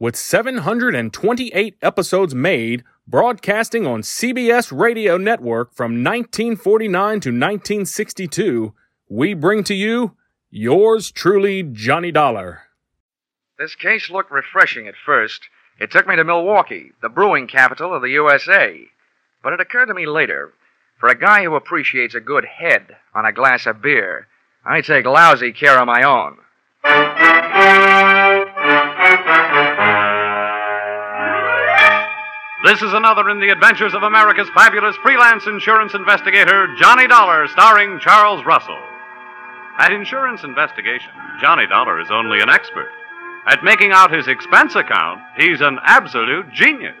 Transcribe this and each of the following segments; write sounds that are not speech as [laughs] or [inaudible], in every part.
with 728 episodes made, broadcasting on CBS Radio Network from 1949 to 1962, we bring to you yours truly, Johnny Dollar. This case looked refreshing at first. It took me to Milwaukee, the brewing capital of the USA. But it occurred to me later for a guy who appreciates a good head on a glass of beer, I take lousy care of my own. This is another in the adventures of America's fabulous freelance insurance investigator, Johnny Dollar, starring Charles Russell. At insurance investigation, Johnny Dollar is only an expert. At making out his expense account, he's an absolute genius.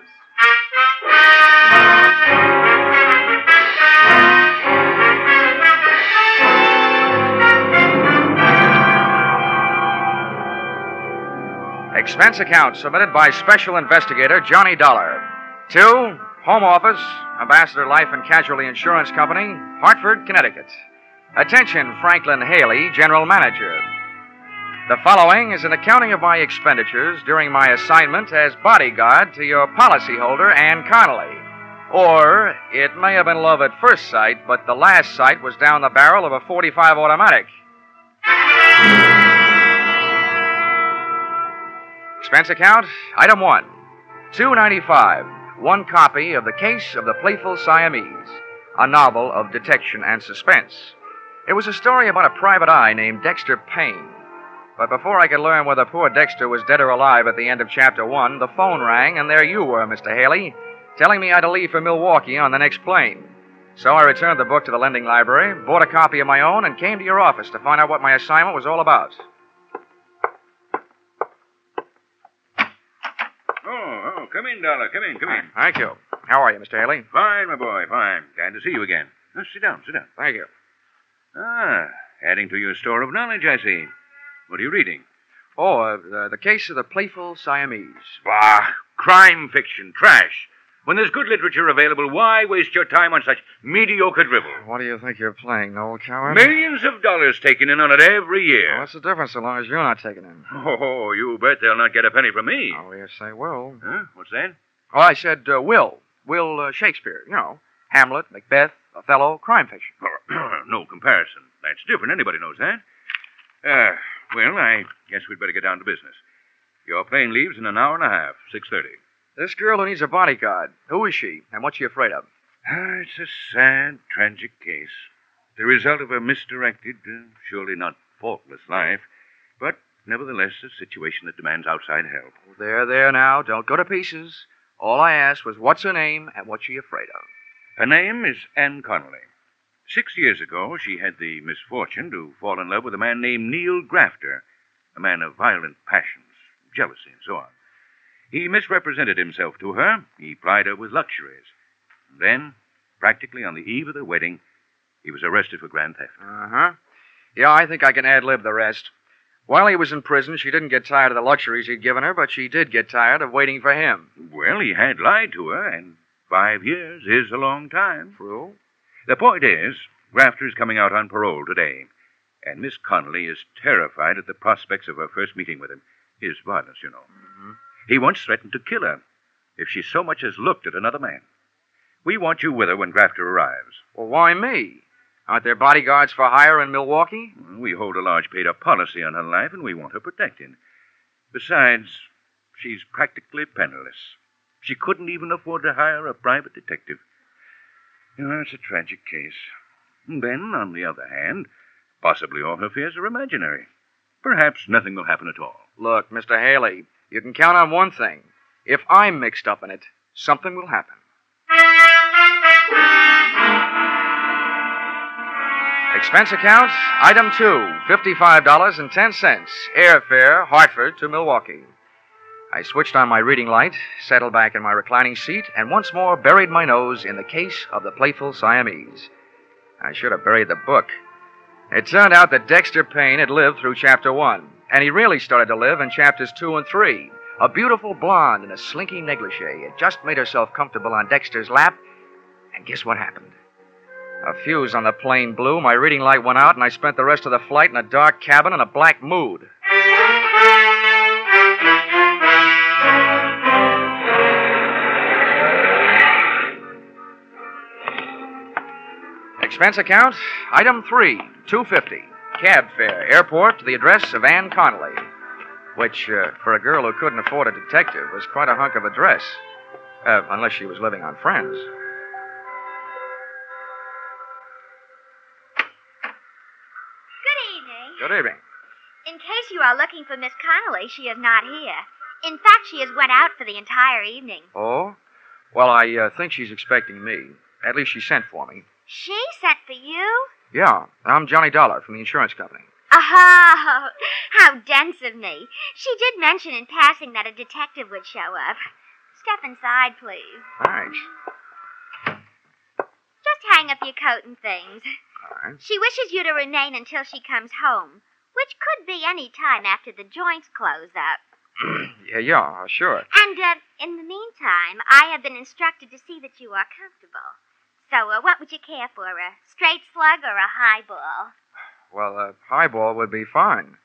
Expense account submitted by Special Investigator Johnny Dollar. To Home Office, Ambassador Life and Casualty Insurance Company, Hartford, Connecticut. Attention, Franklin Haley, General Manager. The following is an accounting of my expenditures during my assignment as bodyguard to your policyholder, Ann Connolly. Or it may have been love at first sight, but the last sight was down the barrel of a 45 automatic. Expense account, item one. 295. One copy of The Case of the Playful Siamese, a novel of detection and suspense. It was a story about a private eye named Dexter Payne. But before I could learn whether poor Dexter was dead or alive at the end of chapter one, the phone rang, and there you were, Mr. Haley, telling me I had to leave for Milwaukee on the next plane. So I returned the book to the lending library, bought a copy of my own, and came to your office to find out what my assignment was all about. Come in, Dollar. Come in, come in. Thank you. How are you, Mr. Haley? Fine, my boy, fine. Glad to see you again. Now, sit down, sit down. Thank you. Ah, adding to your store of knowledge, I see. What are you reading? Oh, uh, the, the case of the playful Siamese. Bah, crime fiction, trash. When there's good literature available, why waste your time on such mediocre drivel? What do you think you're playing, Noel Coward? Millions of dollars taken in on it every year. What's the difference so long as you're not taking in? Oh, you bet they'll not get a penny from me. Oh, yes, they will. Huh? What's that? Oh, I said uh, Will. Will uh, Shakespeare. You know, Hamlet, Macbeth, Othello, crime fiction. [coughs] no comparison. That's different. Anybody knows that. Uh, well, I guess we'd better get down to business. Your plane leaves in an hour and a half, 6.30. This girl who needs a bodyguard. Who is she, and what's she afraid of? Ah, it's a sad, tragic case. The result of a misdirected, uh, surely not faultless life, but nevertheless a situation that demands outside help. There, there now. Don't go to pieces. All I asked was what's her name and what's she afraid of. Her name is Anne Connolly. Six years ago, she had the misfortune to fall in love with a man named Neil Grafter, a man of violent passions, jealousy, and so on. He misrepresented himself to her. He plied her with luxuries. And then, practically on the eve of the wedding, he was arrested for grand theft. Uh huh. Yeah, I think I can ad lib the rest. While he was in prison, she didn't get tired of the luxuries he'd given her, but she did get tired of waiting for him. Well, he had lied to her, and five years is a long time. True. The point is, Grafter's coming out on parole today, and Miss Connolly is terrified at the prospects of her first meeting with him. His violence, you know. Mm-hmm. He once threatened to kill her if she so much as looked at another man. We want you with her when Grafter arrives. Well, why me? Aren't there bodyguards for hire in Milwaukee? Mm, we hold a large paid up policy on her life, and we want her protected. Besides, she's practically penniless. She couldn't even afford to hire a private detective. You know, it's a tragic case. And then, on the other hand, possibly all her fears are imaginary. Perhaps nothing will happen at all. Look, Mr. Haley, you can count on one thing. If I'm mixed up in it, something will happen. Expense account, item two, $55.10. Airfare, Hartford to Milwaukee. I switched on my reading light, settled back in my reclining seat, and once more buried my nose in the case of the Playful Siamese. I should have buried the book. It turned out that Dexter Payne had lived through chapter one, and he really started to live in chapters two and three. A beautiful blonde in a slinky negligee had just made herself comfortable on Dexter's lap, and guess what happened? A fuse on the plane blew, my reading light went out, and I spent the rest of the flight in a dark cabin in a black mood. Expense account, item three, two fifty. Cab fare, airport to the address of Anne Connolly, which, uh, for a girl who couldn't afford a detective, was quite a hunk of a dress, uh, unless she was living on friends. Good evening. Good evening. In case you are looking for Miss Connolly, she is not here. In fact, she has went out for the entire evening. Oh, well, I uh, think she's expecting me. At least she sent for me. She sent for you? Yeah, I'm Johnny Dollar from the insurance company. Oh, [laughs] how dense of me. She did mention in passing that a detective would show up. Step inside, please. Thanks. Just hang up your coat and things. All right. She wishes you to remain until she comes home, which could be any time after the joints close up. [clears throat] yeah, yeah, sure. And uh, in the meantime, I have been instructed to see that you are comfortable. So, uh, what would you care for, a straight slug or a highball? Well, a highball would be fine.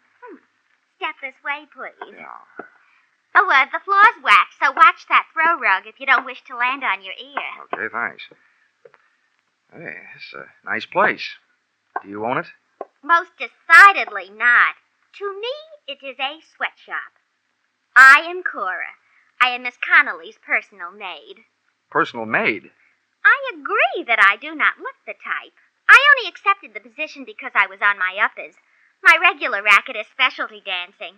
Step this way, please. Yeah. Oh, uh, the floor's waxed, so watch that throw rug if you don't wish to land on your ear. Okay, thanks. Hey, it's a nice place. Do you own it? Most decidedly not. To me, it is a sweatshop. I am Cora. I am Miss Connolly's personal maid. Personal maid. I agree that I do not look the type. I only accepted the position because I was on my uppers. My regular racket is specialty dancing.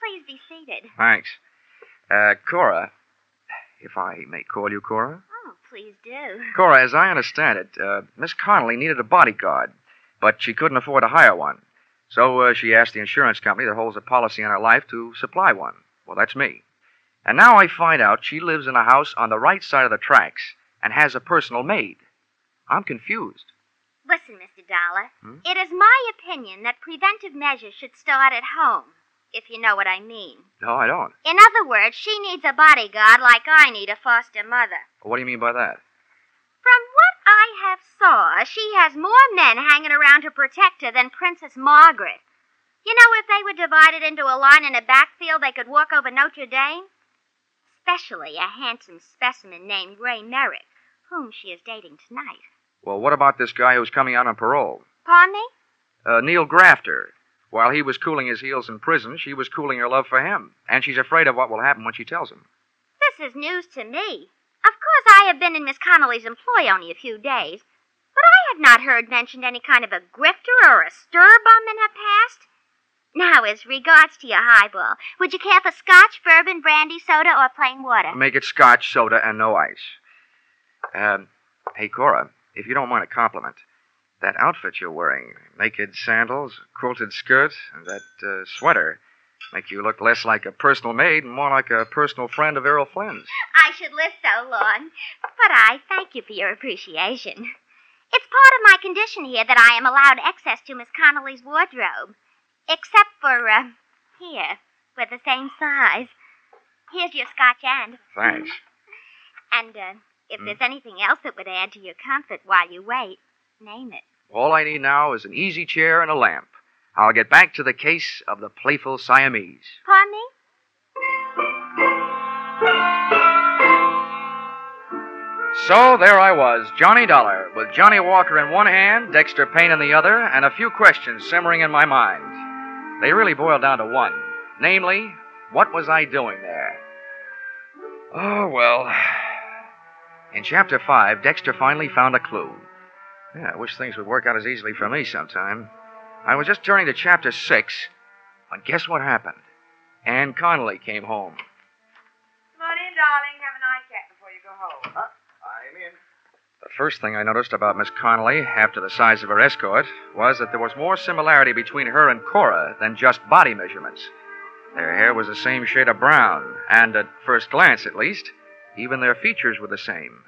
Please be seated. Thanks. Uh, Cora, if I may call you Cora? Oh, please do. Cora, as I understand it, uh, Miss Connolly needed a bodyguard, but she couldn't afford to hire one. So uh, she asked the insurance company that holds a policy on her life to supply one. Well, that's me. And now I find out she lives in a house on the right side of the tracks and has a personal maid. I'm confused. Listen, Mr. Dollar. Hmm? It is my opinion that preventive measures should start at home, if you know what I mean. No, I don't. In other words, she needs a bodyguard like I need a foster mother. What do you mean by that? From what I have saw, she has more men hanging around to protect her than Princess Margaret. You know, if they were divided into a line in a backfield, they could walk over Notre Dame. Especially a handsome specimen named Ray Merrick, whom she is dating tonight. Well, what about this guy who's coming out on parole? Pardon me? Uh, Neil Grafter. While he was cooling his heels in prison, she was cooling her love for him. And she's afraid of what will happen when she tells him. This is news to me. Of course, I have been in Miss Connolly's employ only a few days, but I have not heard mentioned any kind of a grifter or a stir bum in her past. Now, as regards to your highball, would you care for scotch, bourbon, brandy, soda, or plain water? Make it scotch, soda, and no ice. Um, hey, Cora, if you don't mind a compliment, that outfit you're wearing, naked sandals, quilted skirt, and that uh, sweater, make you look less like a personal maid and more like a personal friend of Errol Flynn's. I should live so long, but I thank you for your appreciation. It's part of my condition here that I am allowed access to Miss Connolly's wardrobe, except for, uh, here, we're the same size. Here's your scotch and. Thanks. And, uh, if Hmm. there's anything else that would add to your comfort while you wait, name it. All I need now is an easy chair and a lamp. I'll get back to the case of the playful Siamese. Pardon me? So there I was, Johnny Dollar, with Johnnie Walker in one hand, Dexter Payne in the other, and a few questions simmering in my mind. They really boiled down to one namely, what was I doing there? Oh, well. In chapter five, Dexter finally found a clue. Yeah, I wish things would work out as easily for me sometime. I was just turning to chapter six, when guess what happened? Anne Connolly came home. Come on in, darling. Have a nightcap before you go home. Uh, I'm in. The first thing I noticed about Miss Connolly, after the size of her escort, was that there was more similarity between her and Cora than just body measurements. Their hair was the same shade of brown, and at first glance, at least, even their features were the same.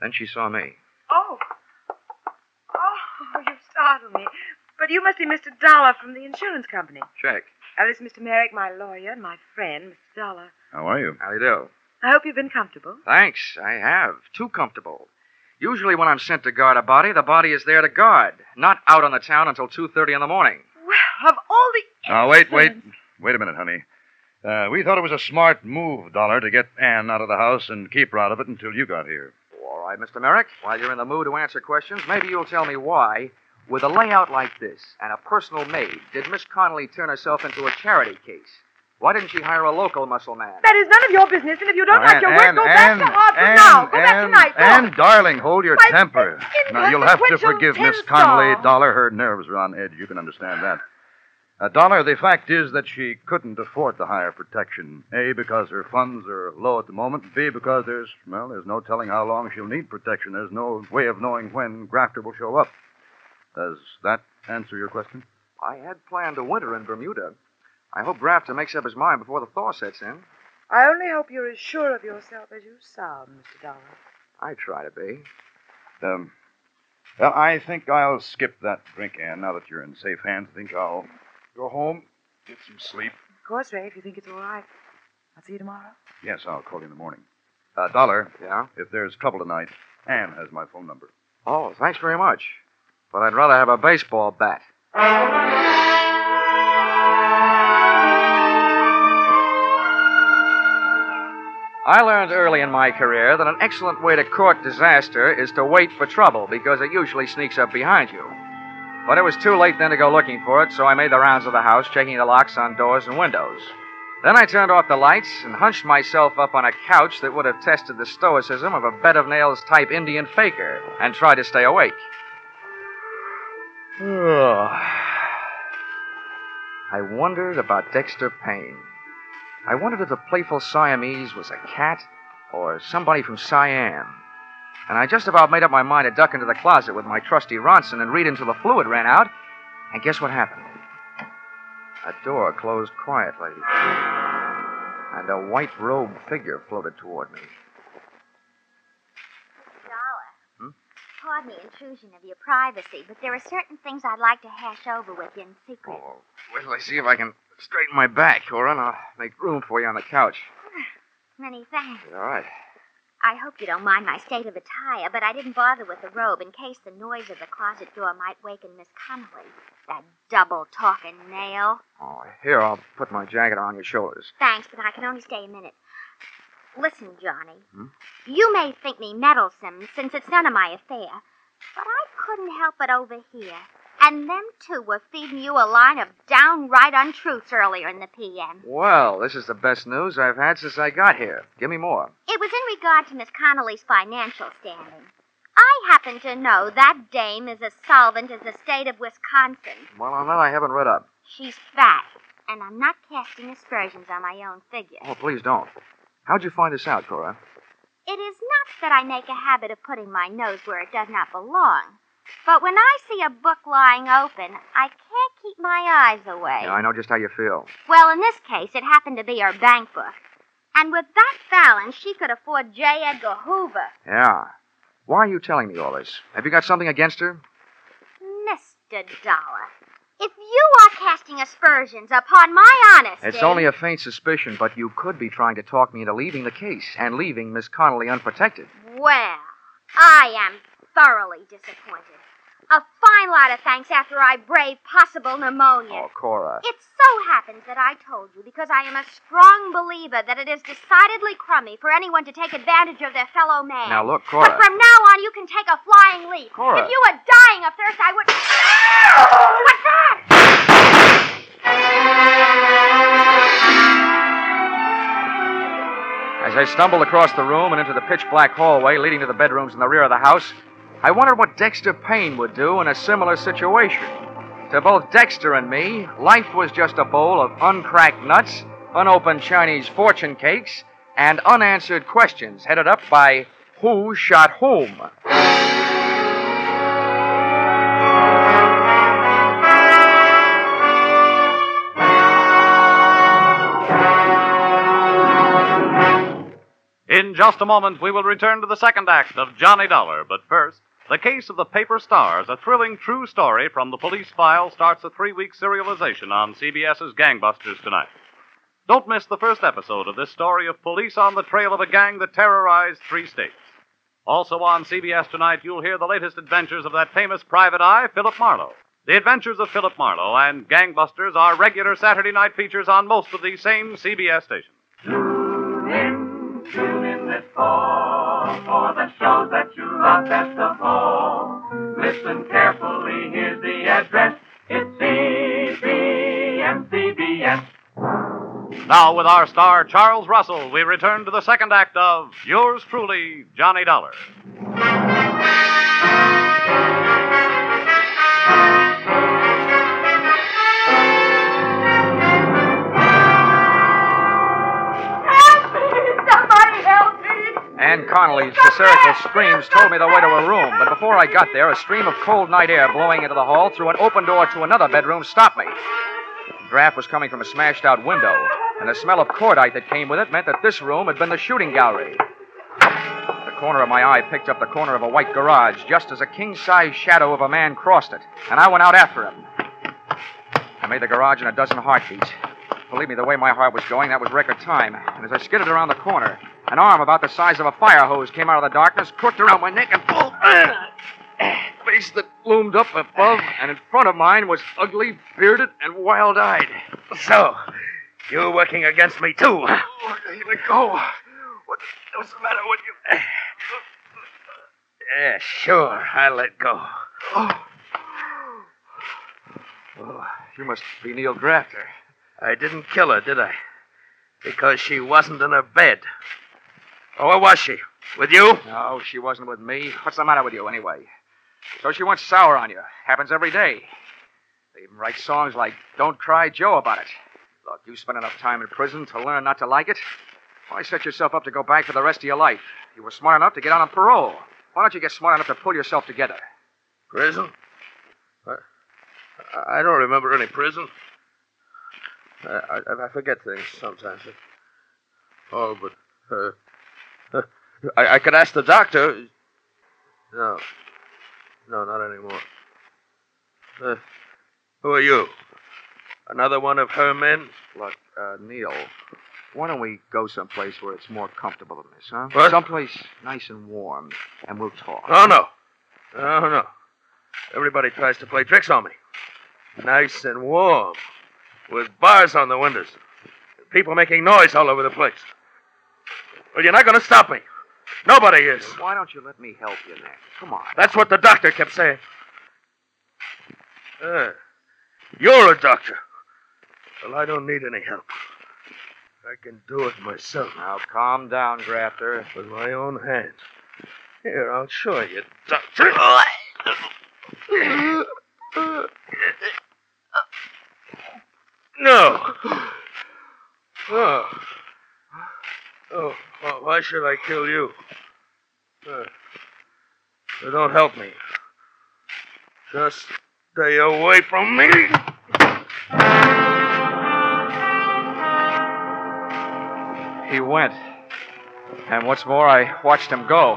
Then she saw me. Oh. Oh, [laughs] you startled me. But you must be Mr. Dollar from the insurance company. Check. Now, this is Mr. Merrick, my lawyer, and my friend, Mr. Dollar. How are you? How do you do? I hope you've been comfortable. Thanks, I have. Too comfortable. Usually when I'm sent to guard a body, the body is there to guard, not out on the town until 2.30 in the morning. Well, of all the. Now, wait, wait. Wait a minute, honey. Uh, we thought it was a smart move, Dollar, to get Anne out of the house and keep her out of it until you got here. All right, Mr. Merrick, while you're in the mood to answer questions, maybe you'll tell me why, with a layout like this and a personal maid, did Miss Connolly turn herself into a charity case? Why didn't she hire a local muscle man? That is none of your business, and if you don't Now, like your work, Anne, go Anne, back to Hartford Anne, now. Go back Anne, tonight. Go. Anne, darling, hold your My temper. Now, you'll have to forgive Miss tin Connolly. Dollar. Her nerves are on edge. You can understand that. Uh, Dollar, the fact is that she couldn't afford the higher protection. A, because her funds are low at the moment. B, because there's, well, there's no telling how long she'll need protection. There's no way of knowing when Grafter will show up. Does that answer your question? I had planned a winter in Bermuda. I hope Grafter makes up his mind before the thaw sets in. I only hope you're as sure of yourself as you sound, Mr. Dollar. I try to be. Um, well, I think I'll skip that drink, Anne, now that you're in safe hands. I think I'll go home, get some sleep. Of course, Ray, if you think it's all right. I'll see you tomorrow. Yes, I'll call you in the morning. Uh, Dollar, Yeah? if there's trouble tonight, Anne has my phone number. Oh, thanks very much. But I'd rather have a baseball bat. I learned early in my career that an excellent way to court disaster is to wait for trouble because it usually sneaks up behind you. But it was too late then to go looking for it, so I made the rounds of the house, checking the locks on doors and windows. Then I turned off the lights and hunched myself up on a couch that would have tested the stoicism of a bed of nails type Indian fakir and tried to stay awake. [sighs] I wondered about Dexter Payne. I wondered if the playful Siamese was a cat or somebody from Siam. And I just about made up my mind to duck into the closet with my trusty Ronson and read until the fluid ran out. And guess what happened? A door closed quietly, and a white robed figure floated toward me. Dollar. Hmm? Pardon the intrusion of your privacy, but there are certain things I'd like to hash over with you in secret. Oh, wait till I see if I can straighten my back, Cora, and I'll make room for you on the couch. [sighs] Many thanks. All right. I hope you don't mind my state of attire, but I didn't bother with the robe in case the noise of the closet door might waken Miss Connolly. That double talking nail. Oh, here, I'll put my jacket on your shoulders. Thanks, but I can only stay a minute. Listen, Johnny. Hmm? You may think me meddlesome, since it's none of my affair, but I couldn't help but overhear. And them two were feeding you a line of downright untruths earlier in the PM. Well, this is the best news I've had since I got here. Give me more. It was in regard to Miss Connolly's financial standing. I happen to know that dame is as solvent as the state of Wisconsin. Well, on that, I haven't read up. She's fat, and I'm not casting aspersions on my own figure. Oh, please don't. How'd you find this out, Cora? It is not that I make a habit of putting my nose where it does not belong. But when I see a book lying open, I can't keep my eyes away. Yeah, I know just how you feel. Well, in this case, it happened to be her bank book. And with that balance, she could afford J. Edgar Hoover. Yeah. Why are you telling me all this? Have you got something against her? Mr. Dollar, if you are casting aspersions upon my honesty. It's only a faint suspicion, but you could be trying to talk me into leaving the case and leaving Miss Connolly unprotected. Well, I am thoroughly disappointed. A fine lot of thanks after I braved possible pneumonia. Oh, Cora. It so happens that I told you because I am a strong believer that it is decidedly crummy for anyone to take advantage of their fellow man. Now, look, Cora. But from now on, you can take a flying leap. Cora. If you were dying of thirst, I would. [laughs] What's that? As I stumbled across the room and into the pitch black hallway leading to the bedrooms in the rear of the house, I wondered what Dexter Payne would do in a similar situation. To both Dexter and me, life was just a bowl of uncracked nuts, unopened Chinese fortune cakes, and unanswered questions headed up by Who Shot Whom? In just a moment, we will return to the second act of Johnny Dollar, but first the case of the Paper Stars, a thrilling true story from the police file, starts a three week serialization on CBS's Gangbusters tonight. Don't miss the first episode of this story of police on the trail of a gang that terrorized three states. Also on CBS tonight, you'll hear the latest adventures of that famous private eye, Philip Marlowe. The Adventures of Philip Marlowe and Gangbusters are regular Saturday night features on most of these same CBS stations. Tune in, tune in this fall for the shows that you love best of all. Listen carefully, here's the address. It's CBM CBS. Now, with our star, Charles Russell, we return to the second act of Yours Truly, Johnny Dollar. Ann Connolly's hysterical screams told me the way to her room, but before I got there, a stream of cold night air blowing into the hall through an open door to another bedroom stopped me. The draft was coming from a smashed out window, and the smell of cordite that came with it meant that this room had been the shooting gallery. The corner of my eye picked up the corner of a white garage just as a king size shadow of a man crossed it, and I went out after him. I made the garage in a dozen heartbeats. Believe me, the way my heart was going, that was record time. And as I skidded around the corner, an arm about the size of a fire hose came out of the darkness, crooked around my neck, and pulled. Uh, face that loomed up above and in front of mine was ugly, bearded, and wild eyed. So, you're working against me, too. Oh, Let go. What, what's the matter with you? Yeah, sure. I'll let go. Oh. Oh, you must be Neil Grafter. I didn't kill her, did I? Because she wasn't in her bed. Oh, where was she? With you? No, she wasn't with me. What's the matter with you, anyway? So she went sour on you. Happens every day. They even write songs like Don't Cry Joe about it. Look, you spent enough time in prison to learn not to like it. Why set yourself up to go back for the rest of your life? You were smart enough to get out on parole. Why don't you get smart enough to pull yourself together? Prison? I, I don't remember any prison. I, I, I forget things sometimes. Oh, but uh, [laughs] I, I could ask the doctor. No, no, not anymore. Uh, who are you? Another one of her men? Look, uh, Neil, why don't we go someplace where it's more comfortable than this, huh? What? Someplace nice and warm, and we'll talk. Oh no, oh no! Everybody tries to play tricks on me. Nice and warm, with bars on the windows, people making noise all over the place. Well, you're not going to stop me. Nobody is. Why don't you let me help you next? Come on. That's what the doctor kept saying. Uh, you're a doctor. Well, I don't need any help. I can do it myself. Now, calm down, Grafter. With my own hands. Here, I'll show you, doctor. No. Oh. Oh, wh- why should I kill you? Uh, so don't help me. Just stay away from me. He went. And what's more, I watched him go.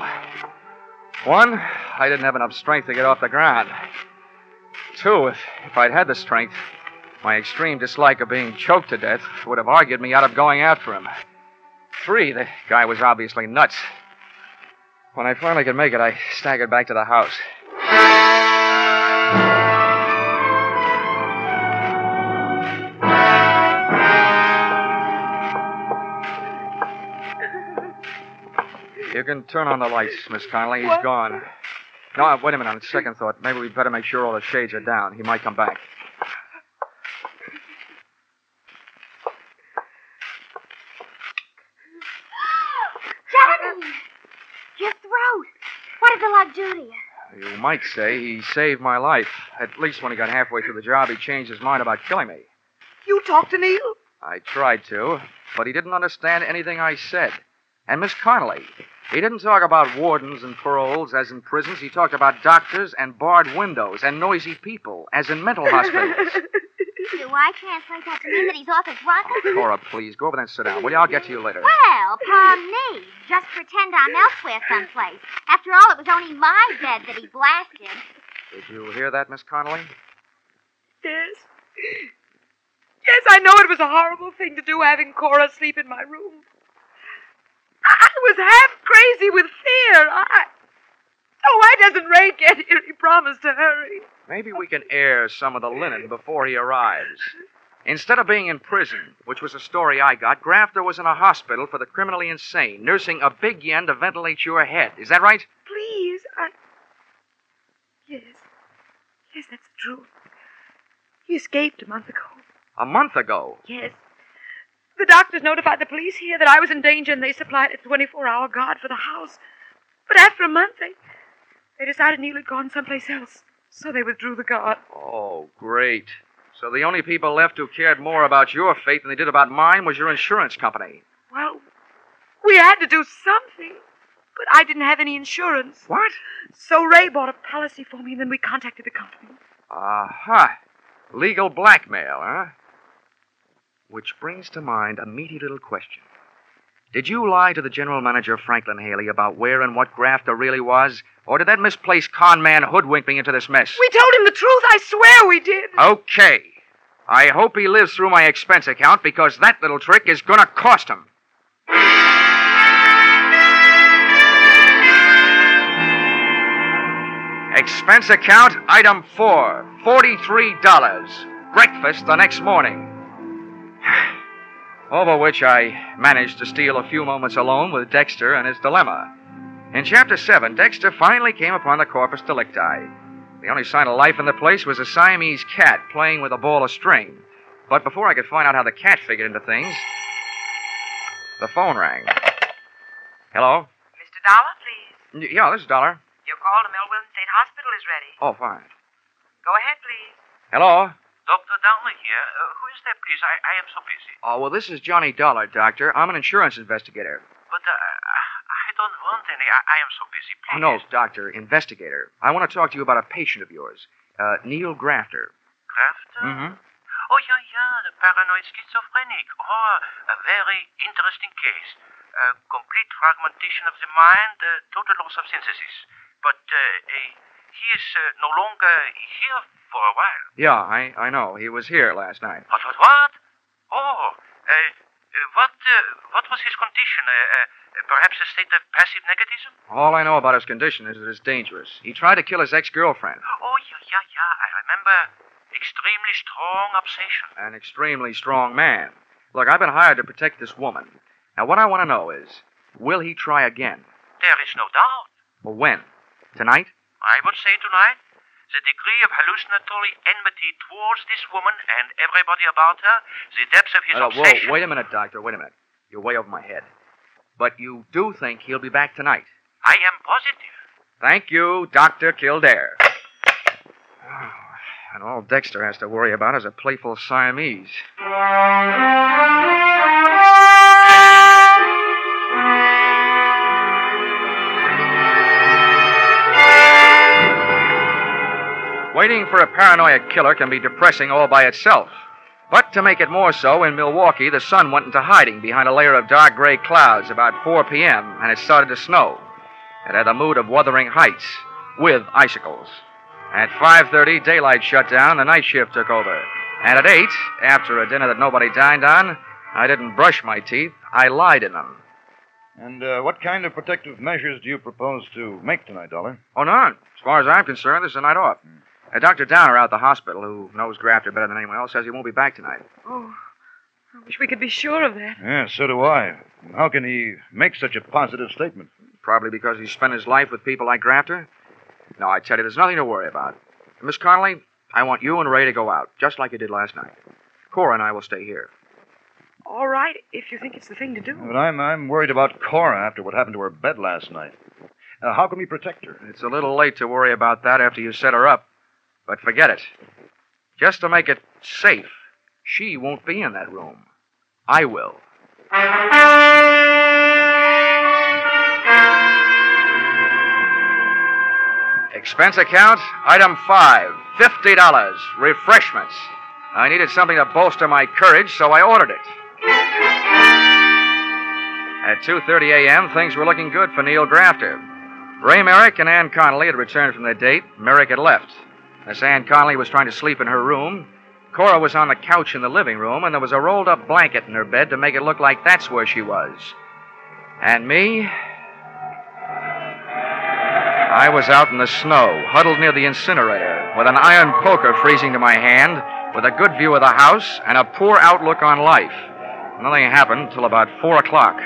One, I didn't have enough strength to get off the ground. Two, if, if I'd had the strength, my extreme dislike of being choked to death would have argued me out of going after him. Three, the guy was obviously nuts. When I finally could make it, I staggered back to the house. You can turn on the lights, Miss Connolly. He's gone. No, wait a minute. On second thought, maybe we'd better make sure all the shades are down. He might come back. Johnny! Your throat. What did the lug do to You say he saved my life. At least when he got halfway through the job, he changed his mind about killing me. You talked to Neil? I tried to, but he didn't understand anything I said. And Miss Connolly, he didn't talk about wardens and paroles as in prisons. He talked about doctors and barred windows and noisy people as in mental [laughs] hospitals. Do I translate that to mean that he's off his rocker? Cora, please, go over there and sit down. Will you? I'll get to you later. Well, palm me. Just pretend I'm elsewhere someplace. After all, it was only my bed that he blasted. Did you hear that, Miss Connolly? Yes. Yes, I know it was a horrible thing to do having Cora sleep in my room. I was half crazy with fear. I. Oh, why doesn't Ray get here? He promised to hurry. Maybe we can air some of the linen before he arrives. Instead of being in prison, which was a story I got, Grafter was in a hospital for the criminally insane, nursing a big yen to ventilate your head. Is that right? Please, I. Yes. Yes, that's true. He escaped a month ago. A month ago. Yes. The doctors notified the police here that I was in danger and they supplied a 24 hour guard for the house. But after a month, they. They decided Neil had gone someplace else, so they withdrew the guard. Oh, great. So the only people left who cared more about your fate than they did about mine was your insurance company. Well, we had to do something, but I didn't have any insurance. What? So Ray bought a policy for me, and then we contacted the company. Aha. Legal blackmail, huh? Which brings to mind a meaty little question. Did you lie to the general manager, Franklin Haley, about where and what Grafter really was? Or did that misplaced con man hoodwink me into this mess? We told him the truth. I swear we did. Okay. I hope he lives through my expense account because that little trick is gonna cost him. Expense account item four, $43. Breakfast the next morning. Over which I managed to steal a few moments alone with Dexter and his dilemma. In Chapter 7, Dexter finally came upon the corpus delicti. The only sign of life in the place was a Siamese cat playing with a ball of string. But before I could find out how the cat figured into things, the phone rang. Hello? Mr. Dollar, please. Y- Yeah, this is Dollar. Your call to Melville State Hospital is ready. Oh, fine. Go ahead, please. Hello? Dr. Downer here. Uh, who is that, please? I, I am so busy. Oh, well, this is Johnny Dollar, Doctor. I'm an insurance investigator. But uh, I don't want any. I, I am so busy. Oh, Please. no, Doctor, investigator. I want to talk to you about a patient of yours, uh, Neil Grafter. Grafter? Mm-hmm. Oh, yeah, yeah, the paranoid schizophrenic. Oh, a very interesting case. Uh, complete fragmentation of the mind, uh, total loss of synthesis. But uh, uh, he is uh, no longer here for a while. Yeah, I, I know. He was here last night. What, what, what? Oh, uh, uh, what, uh, what was his condition? Uh, perhaps a state of passive negativism? All I know about his condition is that it's dangerous. He tried to kill his ex-girlfriend. Oh, yeah, yeah, yeah. I remember. Extremely strong obsession. An extremely strong man. Look, I've been hired to protect this woman. Now, what I want to know is, will he try again? There is no doubt. Well, when? Tonight? I would say tonight. The degree of hallucinatory enmity towards this woman and everybody about her, the depths of his Uh, obsession. whoa, wait a minute, Doctor. Wait a minute. You're way over my head. But you do think he'll be back tonight? I am positive. Thank you, Dr. Kildare. [sighs] And all Dexter has to worry about is a playful Siamese. Waiting for a paranoid killer can be depressing all by itself. But to make it more so, in Milwaukee, the sun went into hiding behind a layer of dark gray clouds about 4 p.m., and it started to snow. It had a mood of Wuthering Heights, with icicles. At 5.30, daylight shut down, the night shift took over. And at 8, after a dinner that nobody dined on, I didn't brush my teeth, I lied in them. And uh, what kind of protective measures do you propose to make tonight, Dollar? Oh, none. As far as I'm concerned, this is a night off. Uh, Dr. Downer out at the hospital, who knows Grafter better than anyone else, says he won't be back tonight. Oh, I wish we could be sure of that. Yeah, so do I. How can he make such a positive statement? Probably because he's spent his life with people like Grafter. No, I tell you, there's nothing to worry about. Miss Connolly, I want you and Ray to go out, just like you did last night. Cora and I will stay here. All right, if you think it's the thing to do. But I'm, I'm worried about Cora after what happened to her bed last night. Uh, how can we protect her? It's a little late to worry about that after you set her up. But forget it. Just to make it safe, she won't be in that room. I will. Expense account, item five, $50. Refreshments. I needed something to bolster my courage, so I ordered it. At 2:30 a.m., things were looking good for Neil Grafter. Ray Merrick and Ann Connolly had returned from their date. Merrick had left. Miss Ann Connolly was trying to sleep in her room. Cora was on the couch in the living room, and there was a rolled up blanket in her bed to make it look like that's where she was. And me? I was out in the snow, huddled near the incinerator, with an iron poker freezing to my hand, with a good view of the house and a poor outlook on life. Nothing happened till about four o'clock.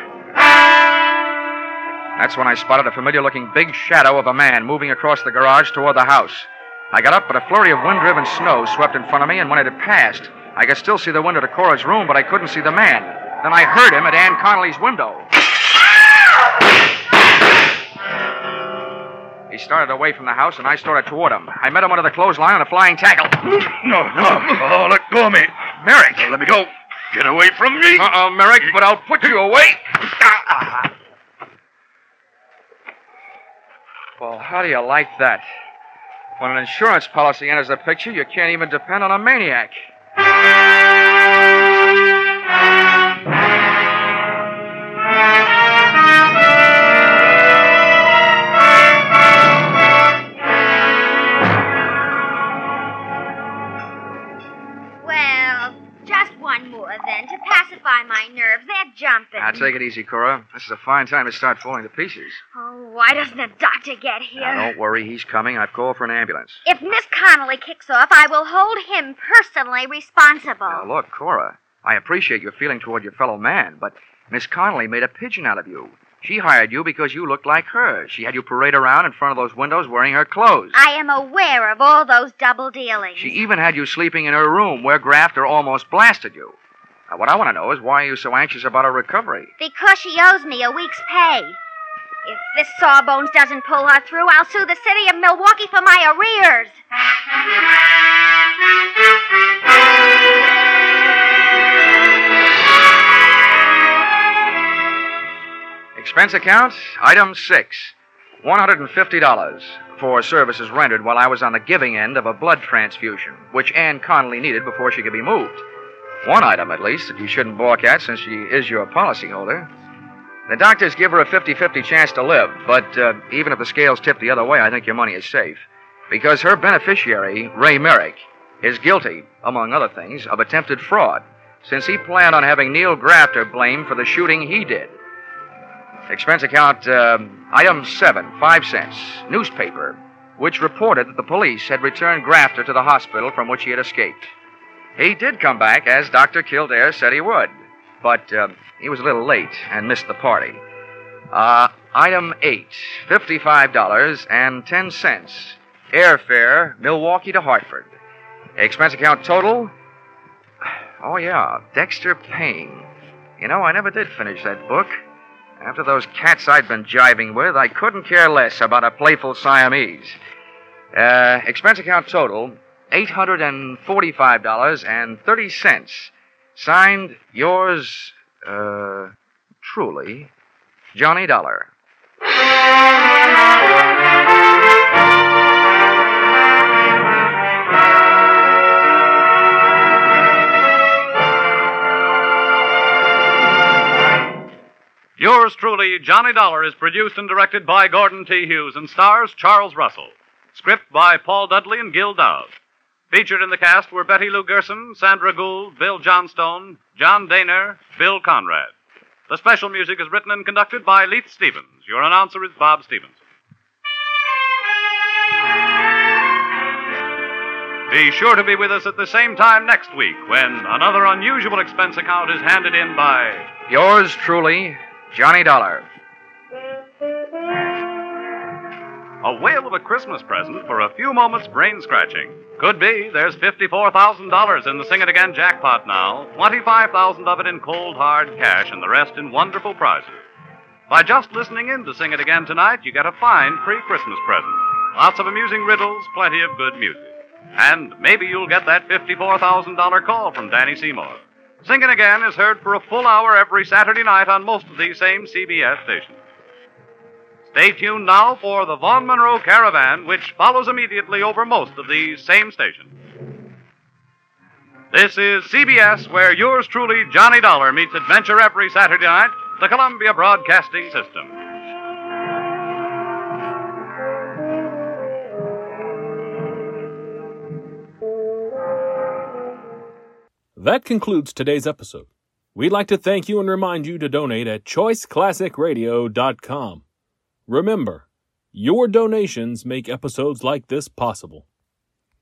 That's when I spotted a familiar looking big shadow of a man moving across the garage toward the house. I got up, but a flurry of wind driven snow swept in front of me, and when it had passed, I could still see the window to Cora's room, but I couldn't see the man. Then I heard him at Ann Connolly's window. He started away from the house, and I started toward him. I met him under the clothesline on a flying tackle. No, no. Oh, let go of me. Merrick! let me go. Get away from me. Uh-uh, Merrick, but I'll put you away. Ah. Well, how do you like that? When an insurance policy enters the picture, you can't even depend on a maniac. My nerves. They're jumping. Now, take it easy, Cora. This is a fine time to start falling to pieces. Oh, why doesn't the doctor get here? Now, don't worry, he's coming. I've called for an ambulance. If Miss Connolly kicks off, I will hold him personally responsible. Now, look, Cora, I appreciate your feeling toward your fellow man, but Miss Connolly made a pigeon out of you. She hired you because you looked like her. She had you parade around in front of those windows wearing her clothes. I am aware of all those double dealings. She even had you sleeping in her room where Grafter almost blasted you. Now, what I want to know is why are you so anxious about her recovery? Because she owes me a week's pay. If this Sawbones doesn't pull her through, I'll sue the city of Milwaukee for my arrears. Expense account, item six $150 for services rendered while I was on the giving end of a blood transfusion, which Ann Connolly needed before she could be moved. One item, at least, that you shouldn't balk at since she is your policyholder. The doctors give her a 50 50 chance to live, but uh, even if the scales tip the other way, I think your money is safe. Because her beneficiary, Ray Merrick, is guilty, among other things, of attempted fraud, since he planned on having Neil Grafter blamed for the shooting he did. Expense account, um, item seven, five cents. Newspaper, which reported that the police had returned Grafter to the hospital from which he had escaped. He did come back, as Dr. Kildare said he would, but uh, he was a little late and missed the party. Uh, item eight, fifty-five dollars and ten cents. Airfare, Milwaukee to Hartford. Expense account total? Oh, yeah, Dexter Payne. You know, I never did finish that book. After those cats I'd been jiving with, I couldn't care less about a playful Siamese. Uh, expense account total $845.30. Signed, yours, uh, truly, Johnny Dollar. Yours truly, Johnny Dollar, is produced and directed by Gordon T. Hughes and stars Charles Russell. Script by Paul Dudley and Gil Dowd. Featured in the cast were Betty Lou Gerson, Sandra Gould, Bill Johnstone, John Dehner, Bill Conrad. The special music is written and conducted by Leith Stevens. Your announcer is Bob Stevens. Be sure to be with us at the same time next week when another unusual expense account is handed in by Yours truly, Johnny Dollar. A whale of a Christmas present for a few moments brain scratching. Could be there's $54,000 in the Sing It Again jackpot now, 25000 of it in cold hard cash, and the rest in wonderful prizes. By just listening in to Sing It Again tonight, you get a fine pre Christmas present. Lots of amusing riddles, plenty of good music. And maybe you'll get that $54,000 call from Danny Seymour. Sing It Again is heard for a full hour every Saturday night on most of these same CBS stations. Stay tuned now for the Vaughn Monroe Caravan, which follows immediately over most of these same stations. This is CBS, where yours truly, Johnny Dollar, meets adventure every Saturday night, the Columbia Broadcasting System. That concludes today's episode. We'd like to thank you and remind you to donate at choiceclassicradio.com. Remember, your donations make episodes like this possible.